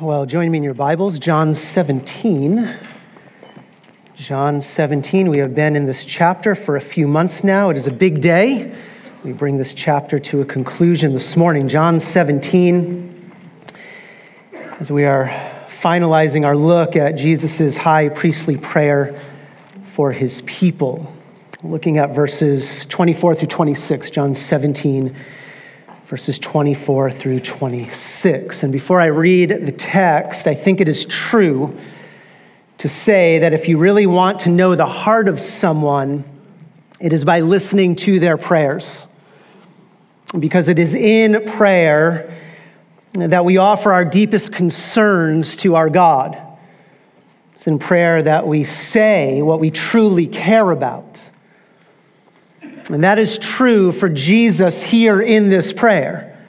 Well, join me in your Bibles, John 17. John 17. We have been in this chapter for a few months now. It is a big day. We bring this chapter to a conclusion this morning. John 17, as we are finalizing our look at Jesus' high priestly prayer for his people. Looking at verses 24 through 26, John 17 verses 24 through 26. And before I read the text, I think it is true to say that if you really want to know the heart of someone, it is by listening to their prayers. Because it is in prayer that we offer our deepest concerns to our God. It's in prayer that we say what we truly care about. And that is true for Jesus here in this prayer,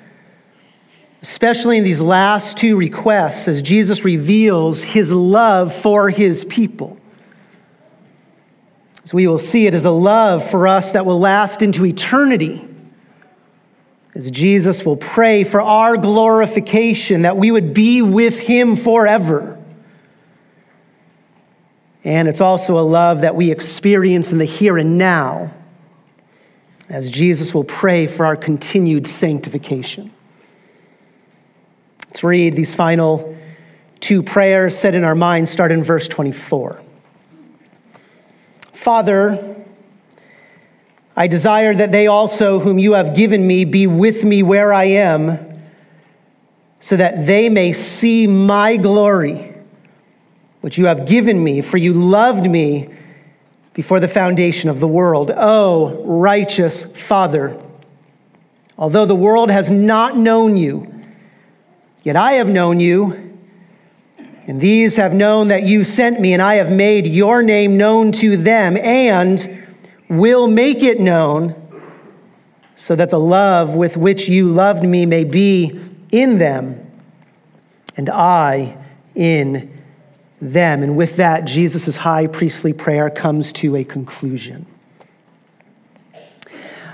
especially in these last two requests as Jesus reveals his love for his people. As we will see, it is a love for us that will last into eternity. As Jesus will pray for our glorification, that we would be with him forever. And it's also a love that we experience in the here and now as Jesus will pray for our continued sanctification. Let's read these final two prayers said in our minds, start in verse 24. Father, I desire that they also, whom you have given me, be with me where I am, so that they may see my glory, which you have given me, for you loved me before the foundation of the world. Oh, righteous Father, although the world has not known you, yet I have known you. And these have known that you sent me, and I have made your name known to them, and will make it known, so that the love with which you loved me may be in them, and I in them. And with that, Jesus' high priestly prayer comes to a conclusion.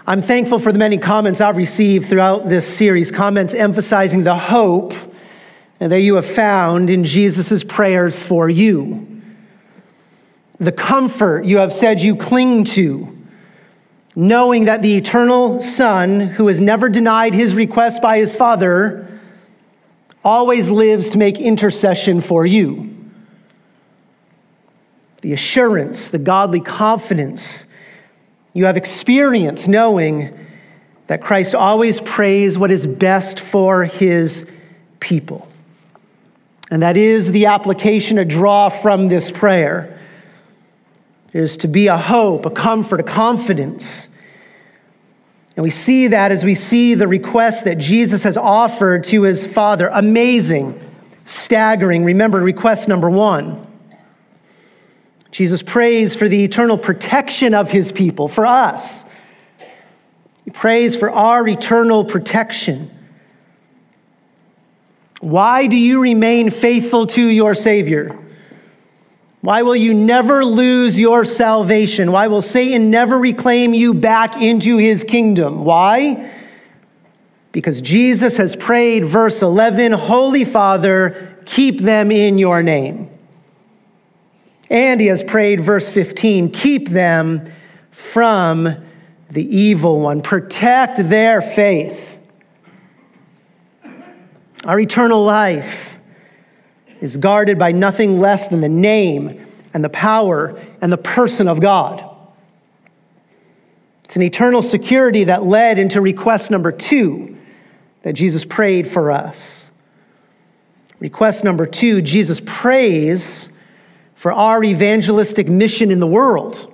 I'm thankful for the many comments I've received throughout this series, comments emphasizing the hope that you have found in Jesus' prayers for you, the comfort you have said you cling to, knowing that the eternal Son, who has never denied his request by his Father, always lives to make intercession for you the assurance, the godly confidence you have experienced knowing that Christ always prays what is best for his people. And that is the application, a draw from this prayer. Is to be a hope, a comfort, a confidence. And we see that as we see the request that Jesus has offered to his Father. Amazing, staggering. Remember, request number one Jesus prays for the eternal protection of his people, for us. He prays for our eternal protection. Why do you remain faithful to your Savior? Why will you never lose your salvation? Why will Satan never reclaim you back into his kingdom? Why? Because Jesus has prayed, verse 11 Holy Father, keep them in your name. And he has prayed, verse 15, keep them from the evil one, protect their faith. Our eternal life is guarded by nothing less than the name and the power and the person of God. It's an eternal security that led into request number two that Jesus prayed for us. Request number two Jesus prays for our evangelistic mission in the world.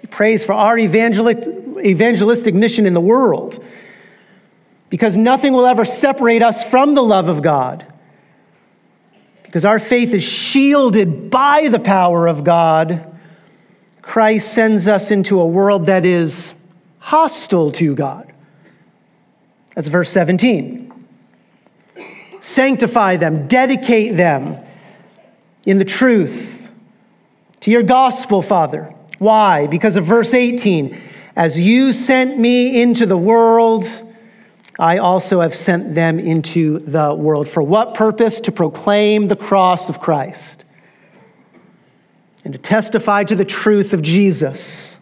He prays for our evangelistic mission in the world because nothing will ever separate us from the love of God. Because our faith is shielded by the power of God, Christ sends us into a world that is hostile to God. That's verse 17. Sanctify them, dedicate them in the truth to your gospel, Father. Why? Because of verse 18. As you sent me into the world, I also have sent them into the world. For what purpose? To proclaim the cross of Christ and to testify to the truth of Jesus,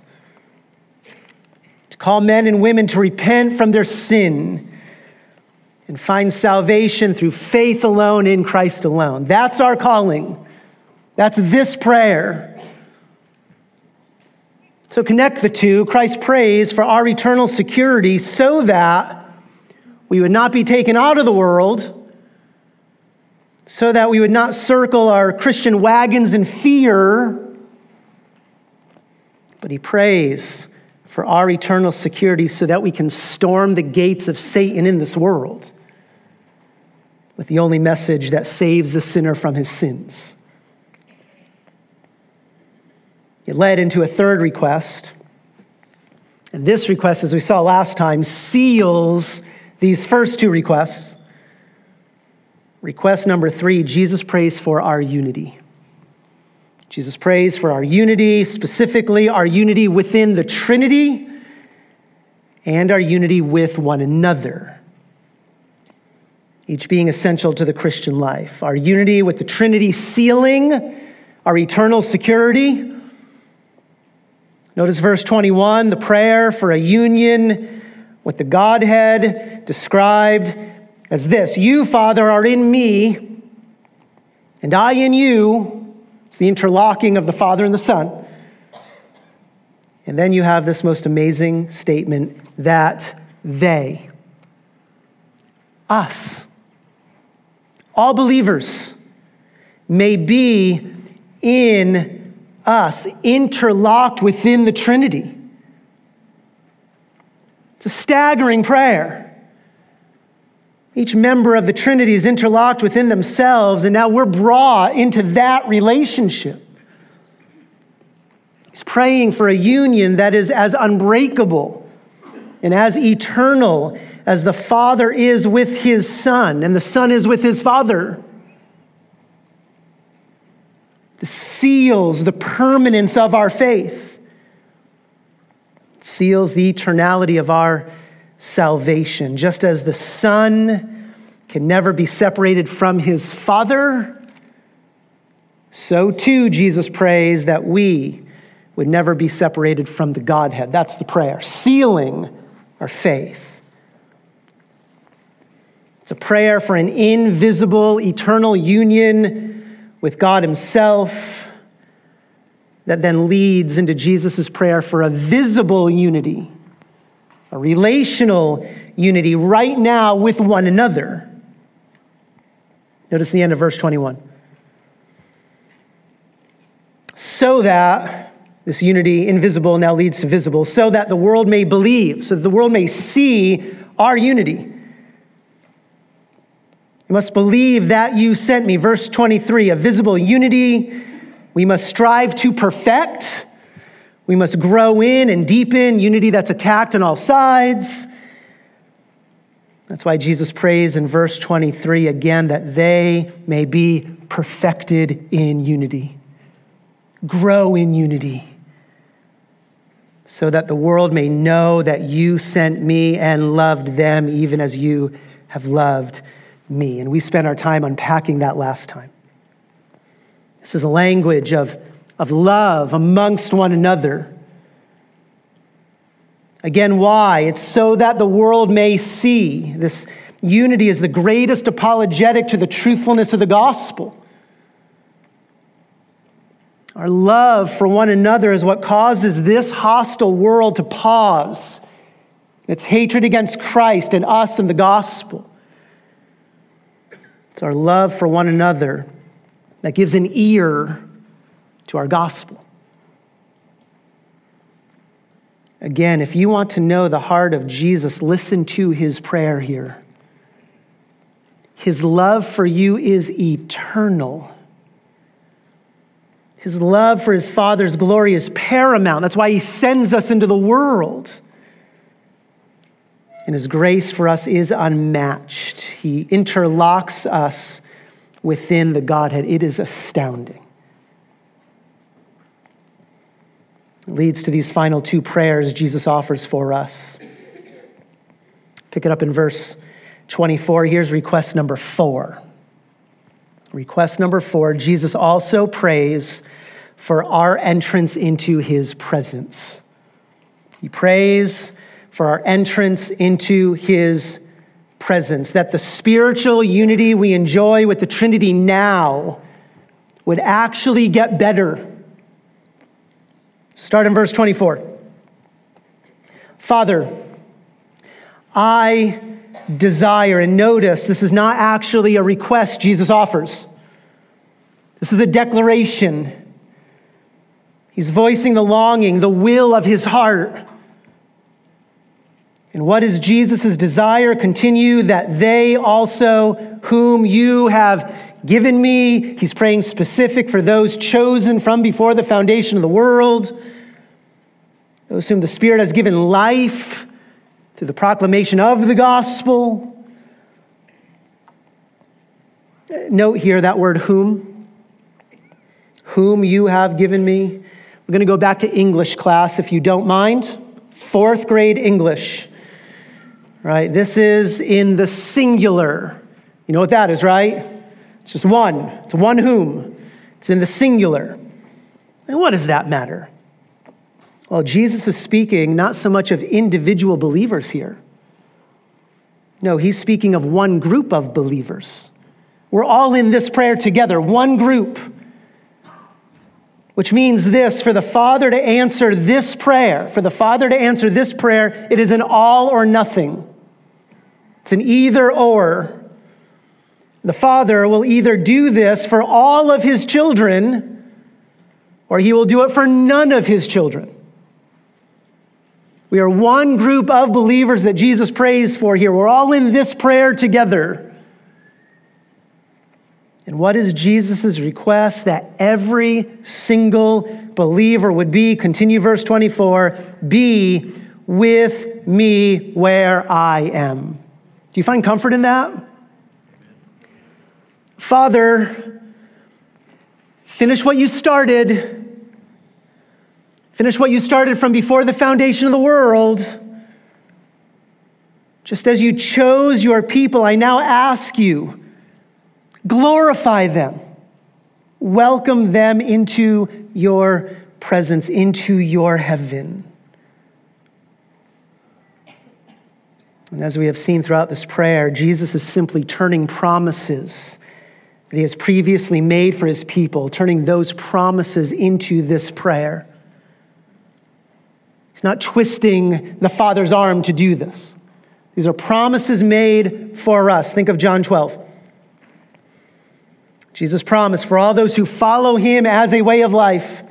to call men and women to repent from their sin and find salvation through faith alone in Christ alone. That's our calling. That's this prayer. So connect the two. Christ prays for our eternal security so that we would not be taken out of the world, so that we would not circle our Christian wagons in fear. But he prays for our eternal security so that we can storm the gates of Satan in this world with the only message that saves the sinner from his sins. It led into a third request. And this request, as we saw last time, seals these first two requests. Request number three Jesus prays for our unity. Jesus prays for our unity, specifically our unity within the Trinity and our unity with one another, each being essential to the Christian life. Our unity with the Trinity sealing our eternal security. Notice verse 21 the prayer for a union with the Godhead described as this You, Father, are in me, and I in you. It's the interlocking of the Father and the Son. And then you have this most amazing statement that they, us, all believers, may be in us, interlocked within the Trinity. It's a staggering prayer. Each member of the Trinity is interlocked within themselves, and now we're brought into that relationship. He's praying for a union that is as unbreakable and as eternal as the Father is with his Son, and the Son is with his Father. Seals the permanence of our faith seals the eternality of our salvation. Just as the Son can never be separated from his Father, so too Jesus prays that we would never be separated from the Godhead. That's the prayer, sealing our faith. It's a prayer for an invisible, eternal union with God Himself that then leads into Jesus' prayer for a visible unity, a relational unity right now with one another. Notice the end of verse 21. So that this unity, invisible, now leads to visible, so that the world may believe, so that the world may see our unity. You must believe that you sent me. Verse 23 a visible unity we must strive to perfect. We must grow in and deepen unity that's attacked on all sides. That's why Jesus prays in verse 23 again that they may be perfected in unity. Grow in unity so that the world may know that you sent me and loved them even as you have loved me. And we spent our time unpacking that last time. This is a language of, of love amongst one another. Again, why? It's so that the world may see. This unity is the greatest apologetic to the truthfulness of the gospel. Our love for one another is what causes this hostile world to pause. It's hatred against Christ and us and the gospel. It's our love for one another that gives an ear to our gospel. Again, if you want to know the heart of Jesus, listen to his prayer here. His love for you is eternal. His love for his Father's glory is paramount. That's why he sends us into the world. And his grace for us is unmatched. He interlocks us within the Godhead. It is astounding. It leads to these final two prayers Jesus offers for us. Pick it up in verse 24. Here's request number four. Request number four Jesus also prays for our entrance into his presence. He prays for our entrance into his presence, that the spiritual unity we enjoy with the Trinity now would actually get better. Start in verse 24. Father, I desire, and notice this is not actually a request Jesus offers, this is a declaration. He's voicing the longing, the will of his heart. And what is Jesus' desire? Continue that they also, whom you have given me, he's praying specific for those chosen from before the foundation of the world, those whom the Spirit has given life through the proclamation of the gospel. Note here that word whom. Whom you have given me. We're going to go back to English class if you don't mind. Fourth grade English right? This is in the singular. You know what that is, right? It's just one. It's one whom. It's in the singular. And what does that matter? Well, Jesus is speaking not so much of individual believers here. No, he's speaking of one group of believers. We're all in this prayer together, one group. Which means this for the Father to answer this prayer, for the Father to answer this prayer, it is an all or nothing. It's an either or. The Father will either do this for all of his children, or he will do it for none of his children. We are one group of believers that Jesus prays for here. We're all in this prayer together. And what is Jesus' request? That every single believer would be, continue verse 24, be with me where I am. You find comfort in that? Father, finish what you started. Finish what you started from before the foundation of the world. Just as you chose your people, I now ask you, glorify them. Welcome them into your presence, into your heaven. And as we have seen throughout this prayer, Jesus is simply turning promises that he has previously made for his people, turning those promises into this prayer. He's not twisting the Father's arm to do this. These are promises made for us. Think of John 12. Jesus promised for all those who follow him as a way of life,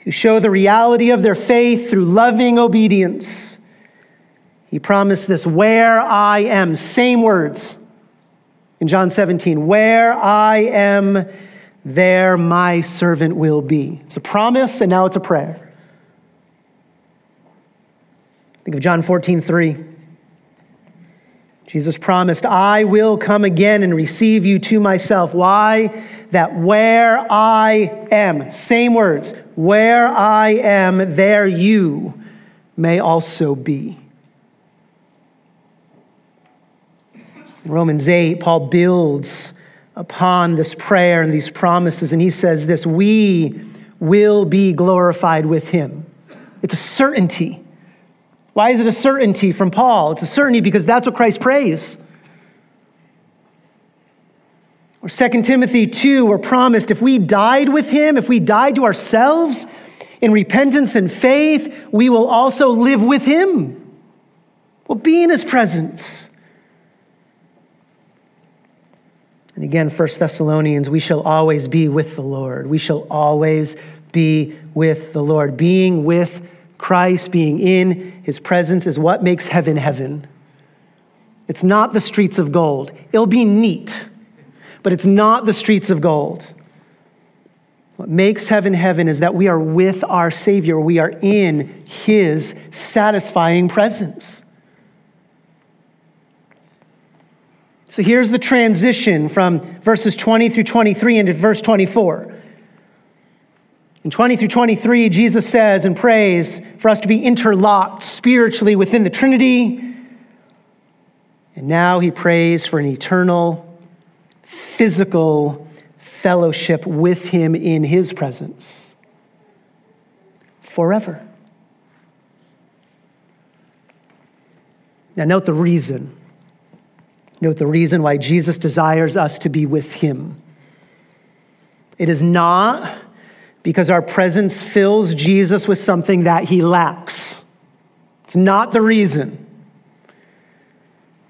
who show the reality of their faith through loving obedience he promised this where I am, same words in John 17, where I am, there my servant will be. It's a promise, and now it's a prayer. Think of John 14, 3. Jesus promised, I will come again and receive you to myself. Why? That where I am, same words, where I am, there you may also be. In Romans 8, Paul builds upon this prayer and these promises, and he says this We will be glorified with him. It's a certainty. Why is it a certainty from Paul? It's a certainty because that's what Christ prays. Or 2 Timothy 2, we're promised if we died with him, if we died to ourselves in repentance and faith, we will also live with him. We'll be in his presence. And again, 1 Thessalonians, we shall always be with the Lord. We shall always be with the Lord. Being with Christ, being in his presence is what makes heaven heaven. It's not the streets of gold. It'll be neat, but it's not the streets of gold. What makes heaven heaven is that we are with our Savior, we are in his satisfying presence. So here's the transition from verses 20 through 23 into verse 24. In 20 through 23, Jesus says and prays for us to be interlocked spiritually within the Trinity. And now he prays for an eternal, physical fellowship with him in his presence forever. Now, note the reason. Note the reason why Jesus desires us to be with him. It is not because our presence fills Jesus with something that he lacks. It's not the reason.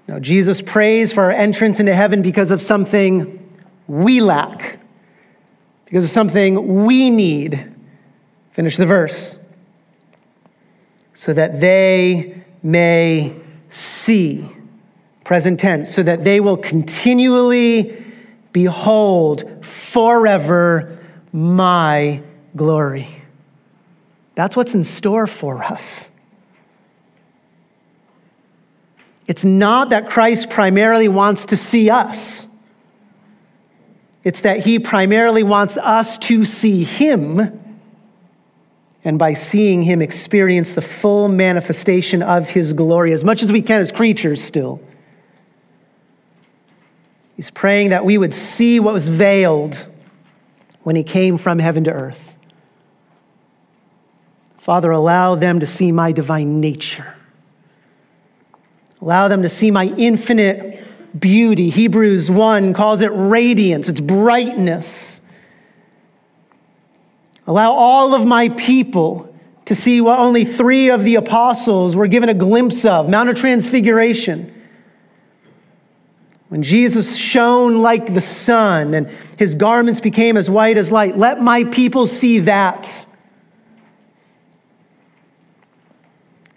Now, Jesus prays for our entrance into heaven because of something we lack, because of something we need. Finish the verse. So that they may see, present tense, so that they will continually behold forever my glory. That's what's in store for us. It's not that Christ primarily wants to see us. It's that he primarily wants us to see him, and by seeing him, experience the full manifestation of his glory as much as we can as creatures still. He's praying that we would see what was veiled when he came from heaven to earth. Father, allow them to see my divine nature. Allow them to see my infinite beauty. Hebrews 1 calls it radiance, it's brightness. Allow all of my people to see what only three of the apostles were given a glimpse of Mount of Transfiguration. When Jesus shone like the sun and his garments became as white as light, let my people see that.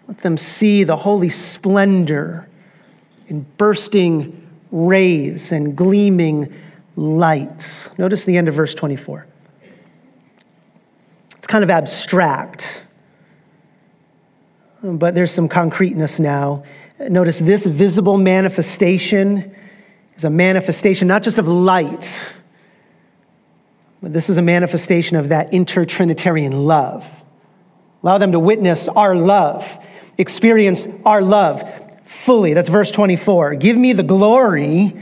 Let them see the holy splendor in bursting rays and gleaming lights. Notice the end of verse 24. It's kind of abstract, but there's some concreteness now. Notice this visible manifestation is a manifestation not just of light, but this is a manifestation of that intertrinitarian love. Allow them to witness our love, experience our love fully. That's verse 24. Give me the glory.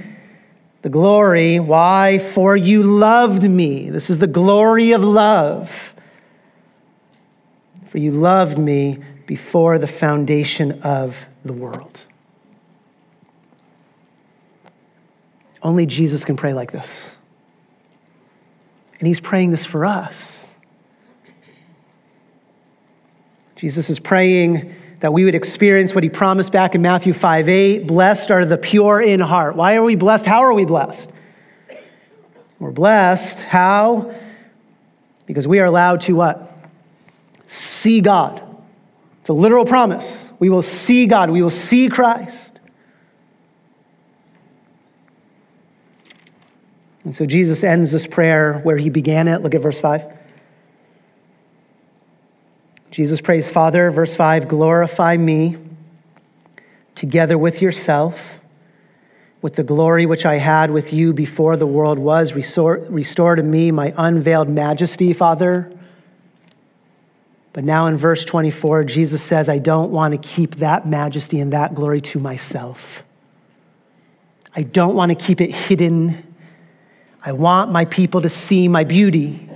The glory, why? For you loved me. This is the glory of love. For you loved me before the foundation of the world. Only Jesus can pray like this. And he's praying this for us. Jesus is praying that we would experience what he promised back in Matthew 5 8. Blessed are the pure in heart. Why are we blessed? How are we blessed? We're blessed. How? Because we are allowed to what? See God. It's a literal promise. We will see God. We will see Christ. And so Jesus ends this prayer where he began it. Look at verse 5. Jesus prays, Father, verse 5, glorify me together with yourself, with the glory which I had with you before the world was. Restore, restore to me my unveiled majesty, Father. But now in verse 24, Jesus says, I don't want to keep that majesty and that glory to myself. I don't want to keep it hidden I want my people to see my beauty.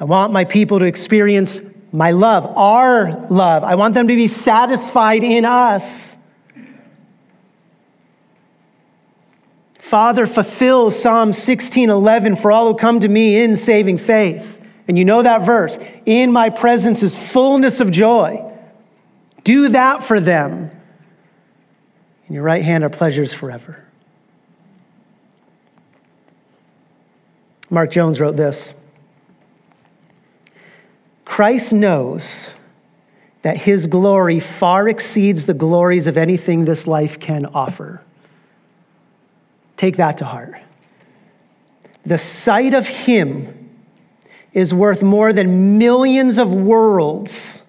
I want my people to experience my love, our love. I want them to be satisfied in us. Father, fulfill Psalm 16:11 for all who come to me in saving faith. And you know that verse. In my presence is fullness of joy. Do that for them. In your right hand are pleasures forever. Mark Jones wrote this Christ knows that his glory far exceeds the glories of anything this life can offer. Take that to heart. The sight of him is worth more than millions of worlds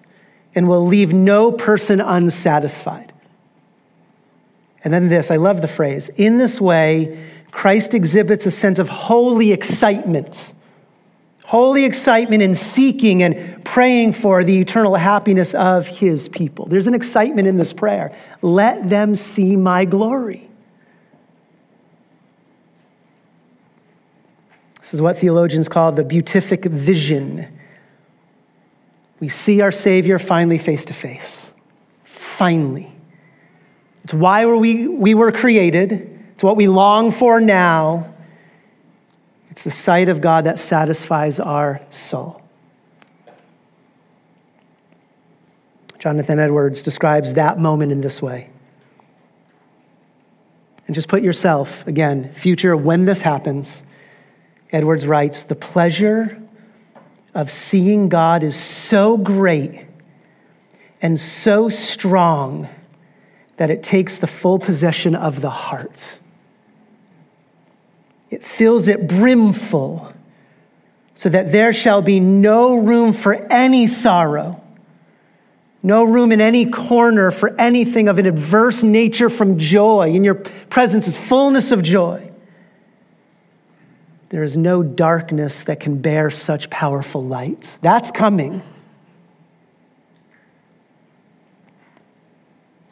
and will leave no person unsatisfied. And then this, I love the phrase. In this way, Christ exhibits a sense of holy excitement, holy excitement in seeking and praying for the eternal happiness of his people. There's an excitement in this prayer. Let them see my glory. This is what theologians call the beatific vision. We see our Savior finally face to face. Finally. It's why we, we were created, it's what we long for now. It's the sight of God that satisfies our soul. Jonathan Edwards describes that moment in this way. And just put yourself, again, future when this happens. Edwards writes, the pleasure of seeing God is so great and so strong that it takes the full possession of the heart. It fills it brimful, so that there shall be no room for any sorrow, no room in any corner for anything of an adverse nature from joy. In your presence is fullness of joy. There is no darkness that can bear such powerful light. That's coming.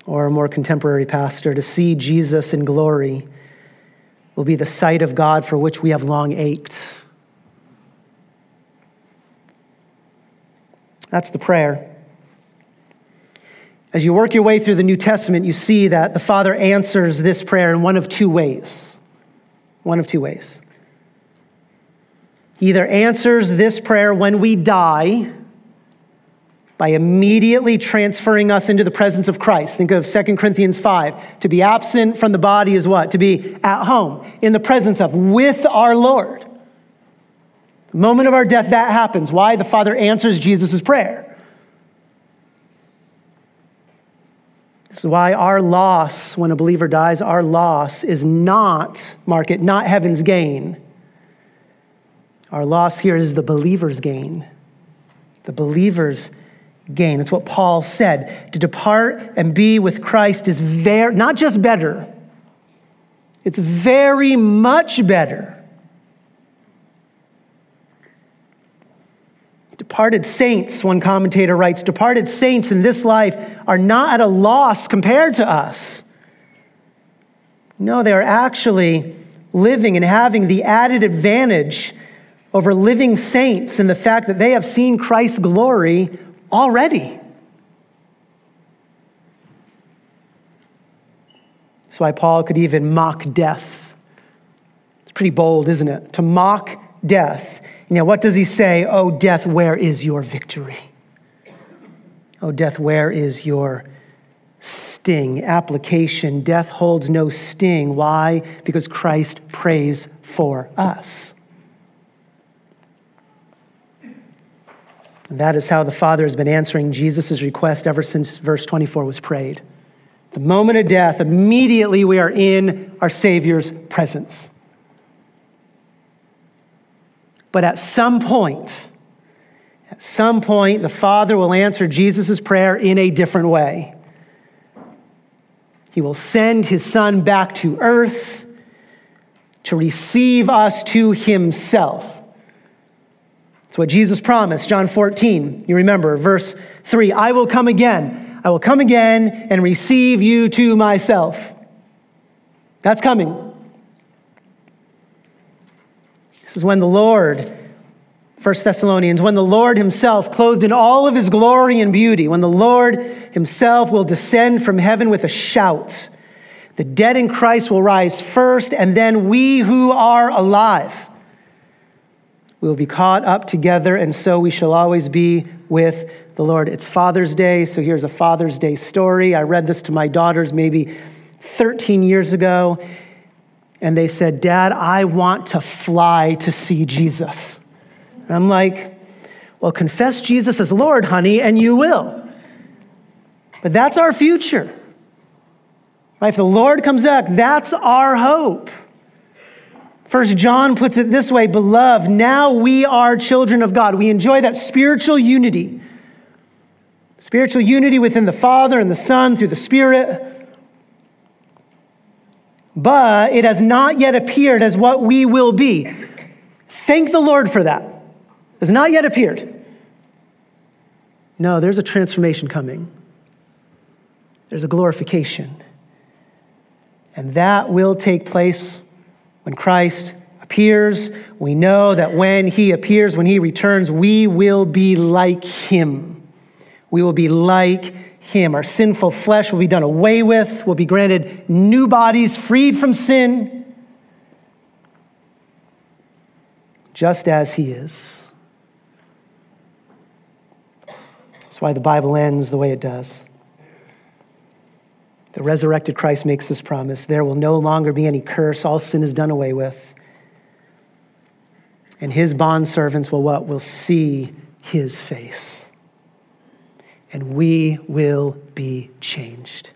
Or a more contemporary pastor, to see Jesus in glory will be the sight of God for which we have long ached. That's the prayer. As you work your way through the New Testament, you see that the Father answers this prayer in one of two ways. One of two ways. He either answers this prayer when we die by immediately transferring us into the presence of Christ. Think of 2 Corinthians 5. To be absent from the body is what? To be at home, in the presence of, with our Lord. The moment of our death, that happens. Why? The Father answers Jesus' prayer. This is why our loss, when a believer dies, our loss is not, mark it, not heaven's gain. Our loss here is the believer's gain. The believer's gain. It's what Paul said. To depart and be with Christ is very, not just better, it's very much better. Departed saints, one commentator writes, departed saints in this life are not at a loss compared to us. No, they are actually living and having the added advantage over living saints in the fact that they have seen Christ's glory already. That's why Paul could even mock death. It's pretty bold, isn't it? To mock death. You know, what does he say? Oh, death, where is your victory? Oh, death, where is your sting? Application Death holds no sting. Why? Because Christ prays for us. And that is how the Father has been answering Jesus' request ever since verse 24 was prayed. The moment of death, immediately we are in our Savior's presence. But at some point, at some point, the Father will answer Jesus' prayer in a different way. He will send his Son back to earth to receive us to himself. It's what Jesus promised, John 14. You remember, verse 3 I will come again. I will come again and receive you to myself. That's coming. This is when the Lord, 1 Thessalonians, when the Lord himself, clothed in all of his glory and beauty, when the Lord himself will descend from heaven with a shout. The dead in Christ will rise first, and then we who are alive we will be caught up together, and so we shall always be with the Lord. It's Father's Day, so here's a Father's Day story. I read this to my daughters maybe 13 years ago, and they said, Dad, I want to fly to see Jesus. And I'm like, Well, confess Jesus as Lord, honey, and you will. But that's our future. Right? If the Lord comes back, that's our hope. First John puts it this way Beloved, now we are children of God. We enjoy that spiritual unity. Spiritual unity within the Father and the Son through the Spirit. But it has not yet appeared as what we will be. Thank the Lord for that. has not yet appeared. No, there's a transformation coming. There's a glorification. And that will take place when Christ appears. We know that when he appears, when he returns, we will be like him. We will be like him. Our sinful flesh will be done away with, will be granted new bodies freed from sin, just as he is. That's why the Bible ends the way it does. The resurrected Christ makes this promise there will no longer be any curse, all sin is done away with. And his bondservants will what? Will see his face. And we will be changed.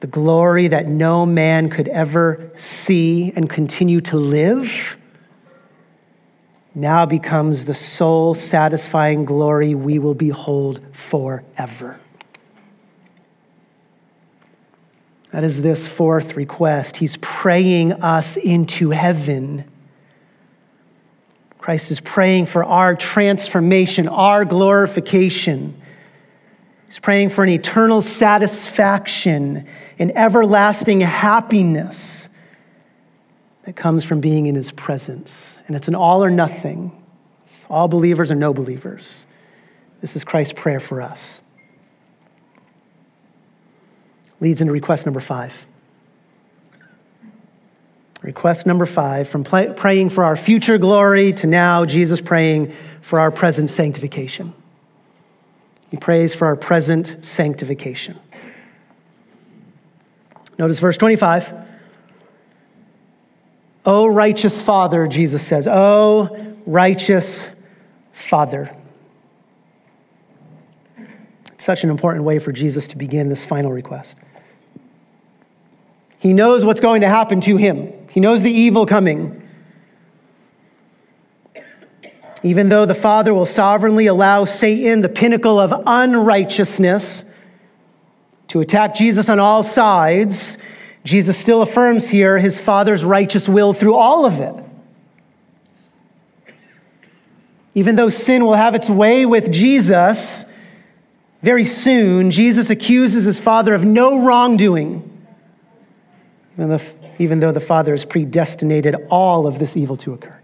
The glory that no man could ever see and continue to live now becomes the soul satisfying glory we will behold forever. That is this fourth request. He's praying us into heaven. Christ is praying for our transformation, our glorification. He's praying for an eternal satisfaction, an everlasting happiness that comes from being in his presence. And it's an all or nothing. It's all believers or no believers. This is Christ's prayer for us leads into request number five. Request number five from praying for our future glory to now Jesus praying for our present sanctification. He prays for our present sanctification. Notice verse 25. O righteous Father, Jesus says, O righteous Father. It's such an important way for Jesus to begin this final request. He knows what's going to happen to him, he knows the evil coming. Even though the Father will sovereignly allow Satan, the pinnacle of unrighteousness, to attack Jesus on all sides, Jesus still affirms here his Father's righteous will through all of it. Even though sin will have its way with Jesus, very soon, Jesus accuses his Father of no wrongdoing even though the Father has predestinated all of this evil to occur.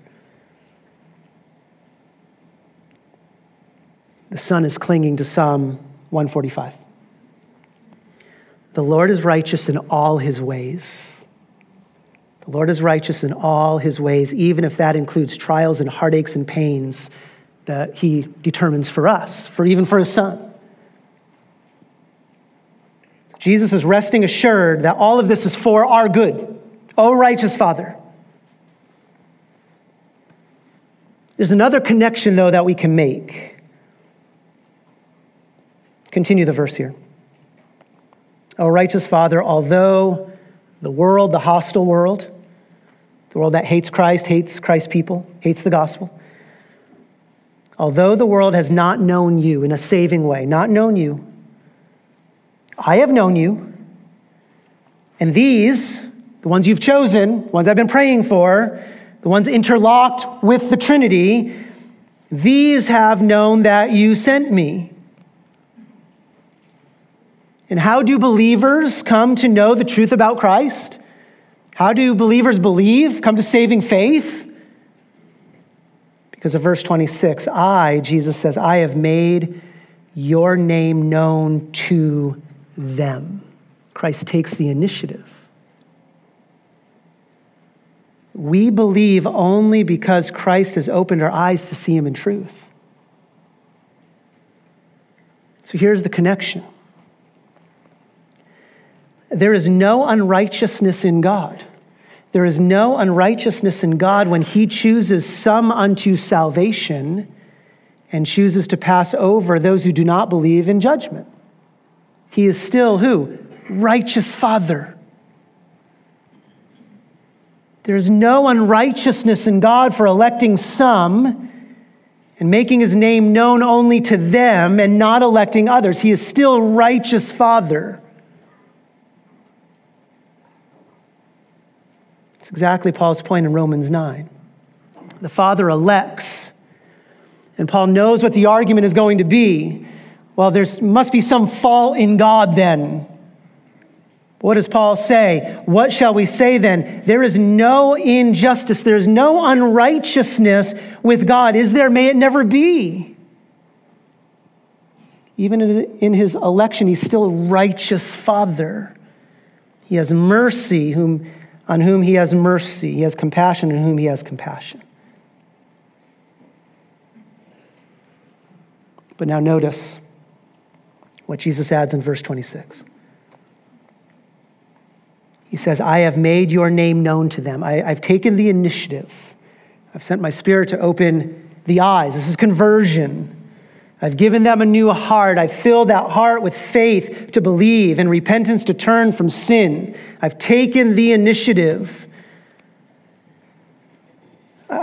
The Son is clinging to Psalm 145. The Lord is righteous in all his ways. The Lord is righteous in all his ways, even if that includes trials and heartaches and pains that he determines for us, for even for his son. Jesus is resting assured that all of this is for our good. O righteous Father. There's another connection, though, that we can make. Continue the verse here. O righteous Father, although the world, the hostile world, the world that hates Christ, hates Christ's people, hates the gospel, although the world has not known you in a saving way, not known you, I have known you, and these, the ones you've chosen, the ones I've been praying for, the ones interlocked with the Trinity, these have known that you sent me. And how do believers come to know the truth about Christ? How do believers believe, come to saving faith? Because of verse 26, I, Jesus says, I have made your name known to them. Christ takes the initiative. We believe only because Christ has opened our eyes to see him in truth. So here's the connection there is no unrighteousness in God. There is no unrighteousness in God when he chooses some unto salvation and chooses to pass over those who do not believe in judgment. He is still who? Righteous Father. There's no unrighteousness in God for electing some and making his name known only to them and not electing others. He is still righteous Father. It's exactly Paul's point in Romans 9. The Father elects. And Paul knows what the argument is going to be. Well, there must be some fault in God then. What does Paul say? What shall we say then? There is no injustice, there is no unrighteousness with God. Is there? May it never be. Even in his election, he's still a righteous father. He has mercy whom, on whom he has mercy. He has compassion on whom he has compassion. But now notice what Jesus adds in verse 26. He says, I have made your name known to them. I, have taken the initiative. I've sent my spirit to open the eyes. This is conversion. I've given them a new heart. I've filled that heart with faith to believe and repentance to turn from sin. I've taken the initiative.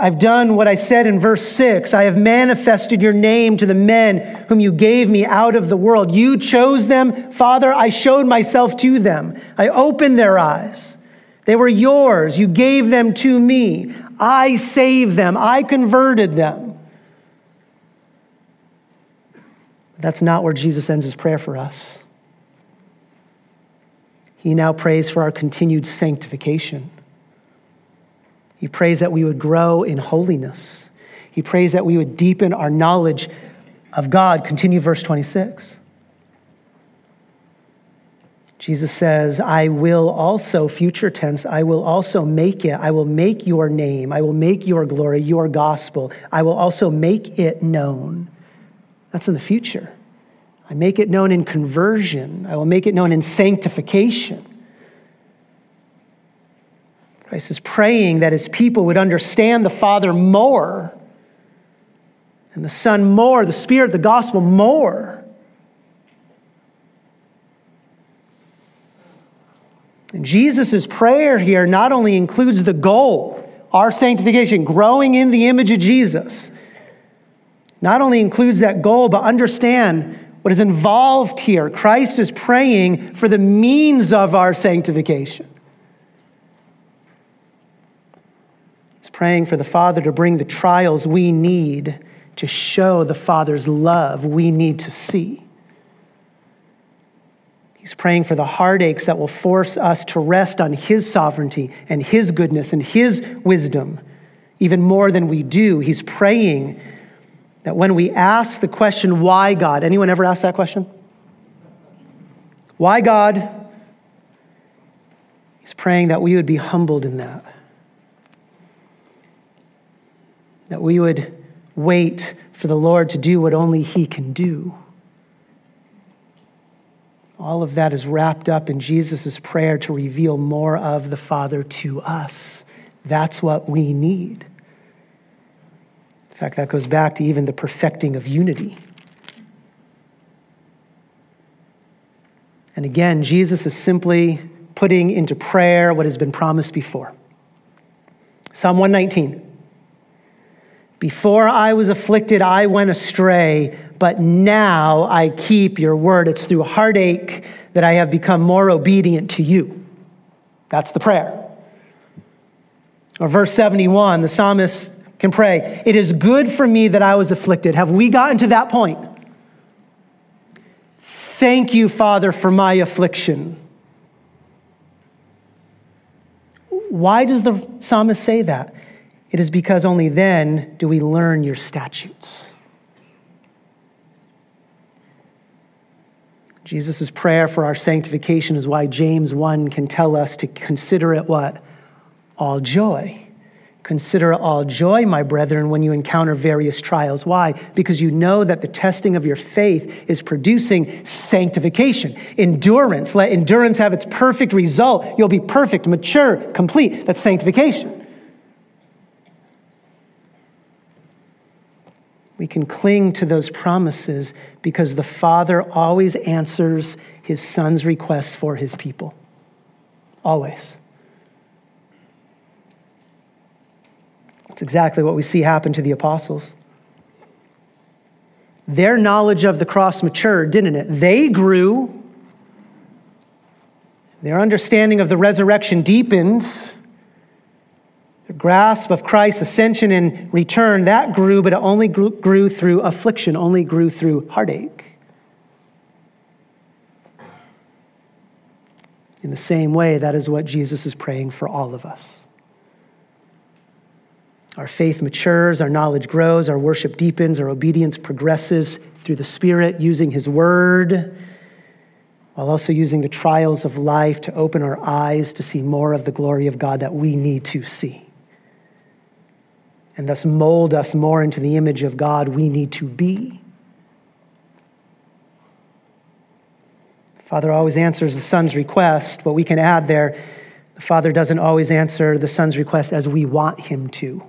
I've done what I said in verse 6. I have manifested your name to the men whom you gave me out of the world. You chose them. Father, I showed myself to them. I opened their eyes. They were yours. You gave them to me. I saved them. I converted them. That's not where Jesus ends his prayer for us. He now prays for our continued sanctification. He prays that we would grow in holiness. He prays that we would deepen our knowledge of God. Continue verse 26. Jesus says, I will also, future tense, I will also make it. I will make your name. I will make your glory, your gospel. I will also make it known. That's in the future. I make it known in conversion. I will make it known in sanctification. Christ is praying that his people would understand the Father more and the Son more, the Spirit, the gospel more. And Jesus' prayer here not only includes the goal, our sanctification, growing in the image of Jesus, not only includes that goal, but understand what is involved here. Christ is praying for the means of our sanctification. Praying for the Father to bring the trials we need to show the Father's love we need to see. He's praying for the heartaches that will force us to rest on His sovereignty and His goodness and His wisdom, even more than we do. He's praying that when we ask the question, why God? Anyone ever ask that question? Why God? He's praying that we would be humbled in that. That we would wait for the Lord to do what only He can do. All of that is wrapped up in Jesus' prayer to reveal more of the Father to us. That's what we need. In fact, that goes back to even the perfecting of unity. And again, Jesus is simply putting into prayer what has been promised before. Psalm 119. Before I was afflicted, I went astray, but now I keep your word. It's through heartache that I have become more obedient to you. That's the prayer. Or verse 71, the psalmist can pray, It is good for me that I was afflicted. Have we gotten to that point? Thank you, Father, for my affliction. Why does the psalmist say that? It is because only then do we learn your statutes. Jesus' prayer for our sanctification is why James 1 can tell us to consider it what? All joy. Consider all joy, my brethren, when you encounter various trials. Why? Because you know that the testing of your faith is producing sanctification, endurance. Let endurance have its perfect result. You'll be perfect, mature, complete. That's sanctification. We can cling to those promises because the Father always answers his Son's requests for his people. Always. It's exactly what we see happen to the apostles. Their knowledge of the cross matured, didn't it? They grew. Their understanding of the resurrection deepened. Grasp of Christ's ascension and return, that grew, but it only grew, grew through affliction, only grew through heartache. In the same way, that is what Jesus is praying for all of us. Our faith matures, our knowledge grows, our worship deepens, our obedience progresses through the Spirit, using His Word, while also using the trials of life to open our eyes to see more of the glory of God that we need to see. And thus mold us more into the image of God we need to be. Father always answers the Son's request, but we can add there the Father doesn't always answer the Son's request as we want him to.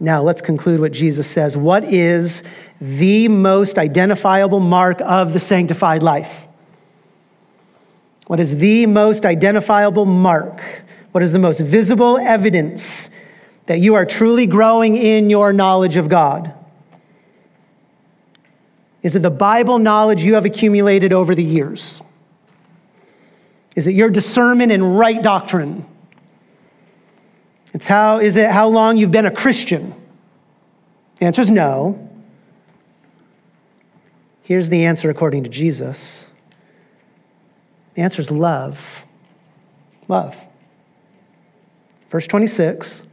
Now, let's conclude what Jesus says. What is the most identifiable mark of the sanctified life? What is the most identifiable mark? What is the most visible evidence that you are truly growing in your knowledge of God? Is it the Bible knowledge you have accumulated over the years? Is it your discernment and right doctrine? It's how, is it how long you've been a Christian? The answer is no. Here's the answer according to Jesus the answer is love. Love. Verse 26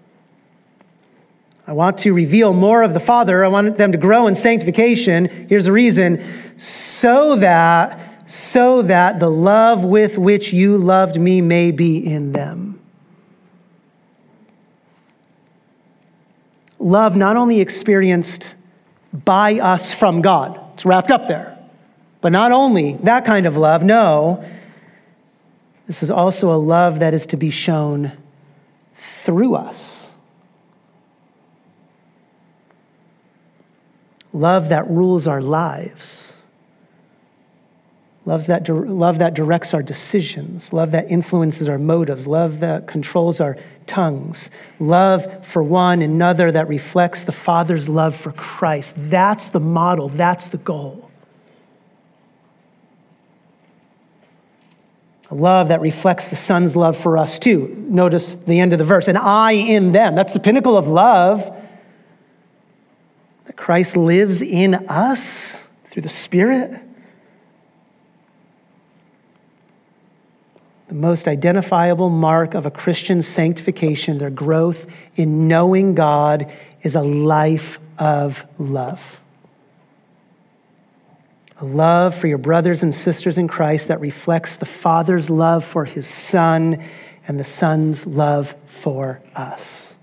I want to reveal more of the Father. I want them to grow in sanctification. Here's the reason so that, so that the love with which you loved me may be in them. Love not only experienced by us from God, it's wrapped up there, but not only that kind of love, no, this is also a love that is to be shown through us. love that rules our lives, love that, love that directs our decisions, love that influences our motives, love that controls our tongues, love for one another that reflects the Father's love for Christ. That's the model, that's the goal. A love that reflects the Son's love for us, too. Notice the end of the verse, and I in them. That's the pinnacle of love that Christ lives in us through the Spirit. The most identifiable mark of a Christian's sanctification, their growth in knowing God, is a life of love. A love for your brothers and sisters in Christ that reflects the Father's love for his Son and the Son's love for us.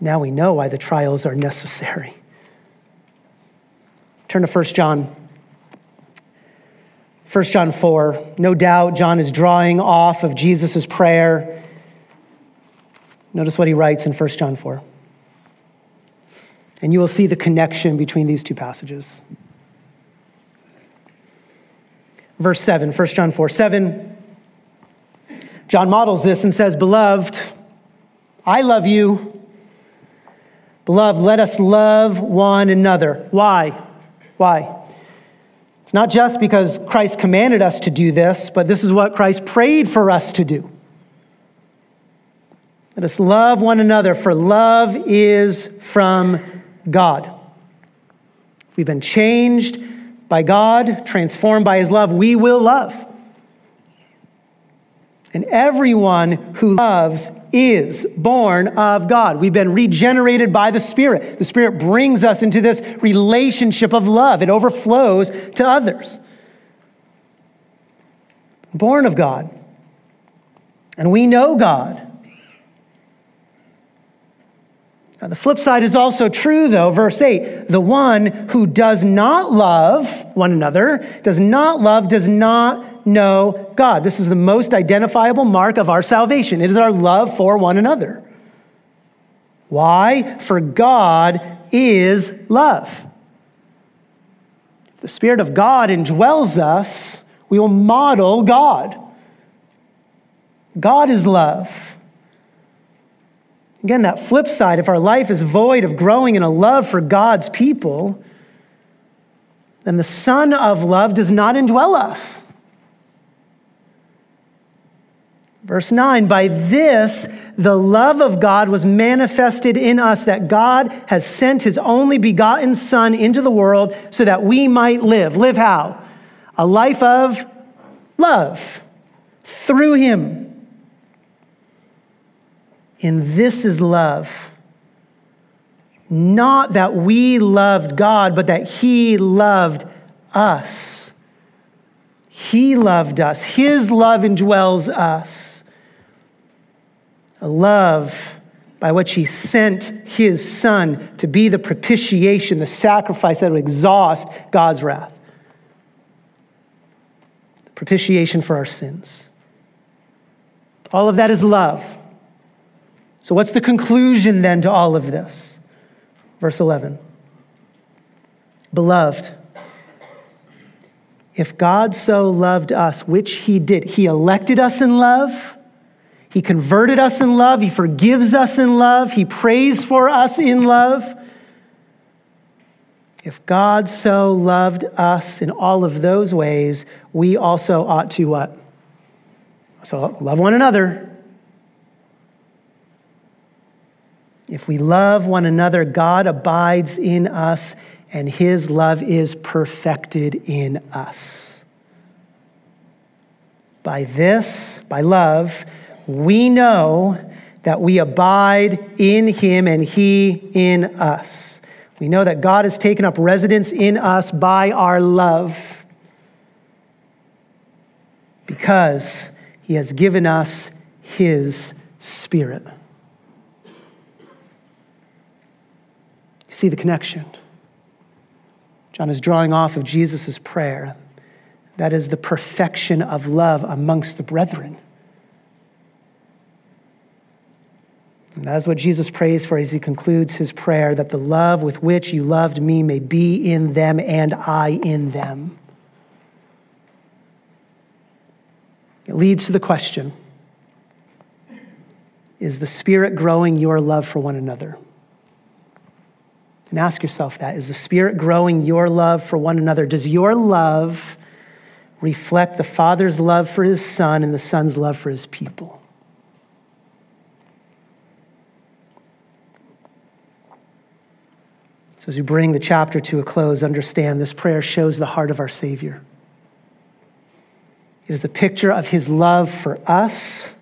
Now we know why the trials are necessary. Turn to 1 John. 1 John 4. No doubt John is drawing off of Jesus' prayer. Notice what he writes in 1 John 4. And you will see the connection between these two passages. Verse 7, 1 John 4 7. John models this and says, Beloved, I love you Beloved, let us love one another. Why? Why? It's not just because Christ commanded us to do this, but this is what Christ prayed for us to do. Let us love one another, for love is from God. If we've been changed by God, transformed by his love, we will love. And everyone who loves is born of God. We've been regenerated by the Spirit. The Spirit brings us into this relationship of love, it overflows to others. Born of God. And we know God. Now, the flip side is also true, though. Verse 8 the one who does not love one another, does not love, does not know God. This is the most identifiable mark of our salvation. It is our love for one another. Why? For God is love. If the Spirit of God indwells us, we will model God. God is love. Again, that flip side, if our life is void of growing in a love for God's people, then the Son of love does not indwell us. Verse 9, by this the love of God was manifested in us, that God has sent his only begotten Son into the world so that we might live. Live how? A life of love through him. And this is love. Not that we loved God, but that he loved us. He loved us. His love indwells us a love by which he sent his son to be the propitiation, the sacrifice that would exhaust God's wrath. The propitiation for our sins. All of that is love. So, what's the conclusion then to all of this? Verse 11 Beloved, if God so loved us, which he did, he elected us in love he converted us in love. He forgives us in love. He prays for us in love. If God so loved us in all of those ways, we also ought to what? So love one another. If we love one another, God abides in us and his love is perfected in us. By this, by love, we know that we abide in him and he in us. We know that God has taken up residence in us by our love because he has given us his spirit. See the connection. John is drawing off of Jesus' prayer. That is the perfection of love amongst the brethren. And that's what Jesus prays for as he concludes his prayer that the love with which you loved me may be in them and I in them. It leads to the question Is the Spirit growing your love for one another? And ask yourself that. Is the Spirit growing your love for one another? Does your love reflect the Father's love for his Son and the Son's love for his people? So, as we bring the chapter to a close, understand this prayer shows the heart of our Savior. It is a picture of his love for us.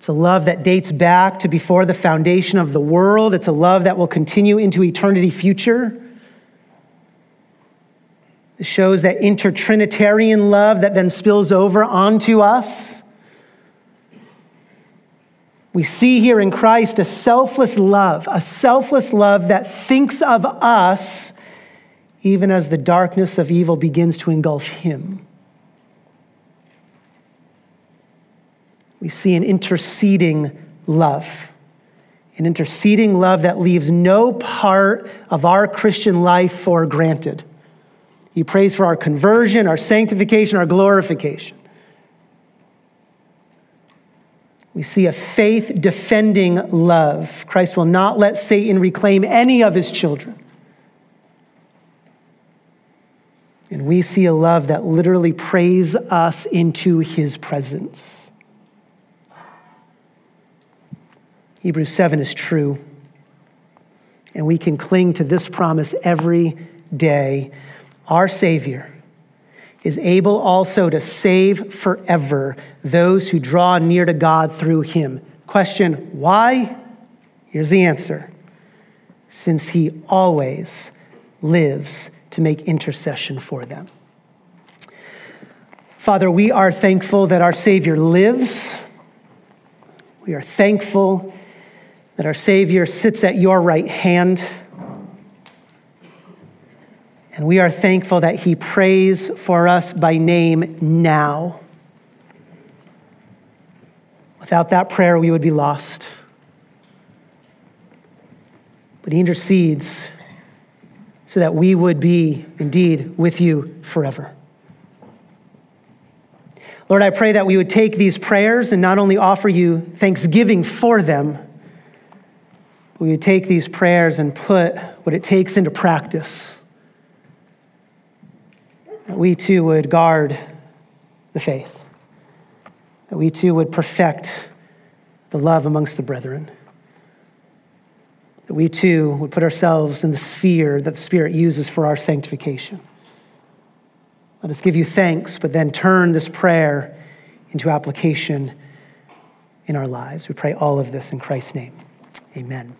It's a love that dates back to before the foundation of the world. It's a love that will continue into eternity future. It shows that intertrinitarian love that then spills over onto us. We see here in Christ a selfless love, a selfless love that thinks of us even as the darkness of evil begins to engulf him. We see an interceding love, an interceding love that leaves no part of our Christian life for granted. He prays for our conversion, our sanctification, our glorification. We see a faith defending love. Christ will not let Satan reclaim any of his children. And we see a love that literally prays us into his presence. Hebrews 7 is true. And we can cling to this promise every day. Our Savior is able also to save forever those who draw near to God through him. Question why? Here's the answer since he always lives to make intercession for them. Father, we are thankful that our Savior lives. We are thankful that our Savior sits at your right hand. And we are thankful that he prays for us by name now. Without that prayer, we would be lost. But he intercedes so that we would be indeed with you forever. Lord, I pray that we would take these prayers and not only offer you thanksgiving for them, we would take these prayers and put what it takes into practice That we too would guard the faith, that we too would perfect the love amongst the brethren, that we too would put ourselves in the sphere that the Spirit uses for our sanctification. Let us give you thanks, but then turn this prayer into application in our lives. We pray all of this in Christ's name. Amen.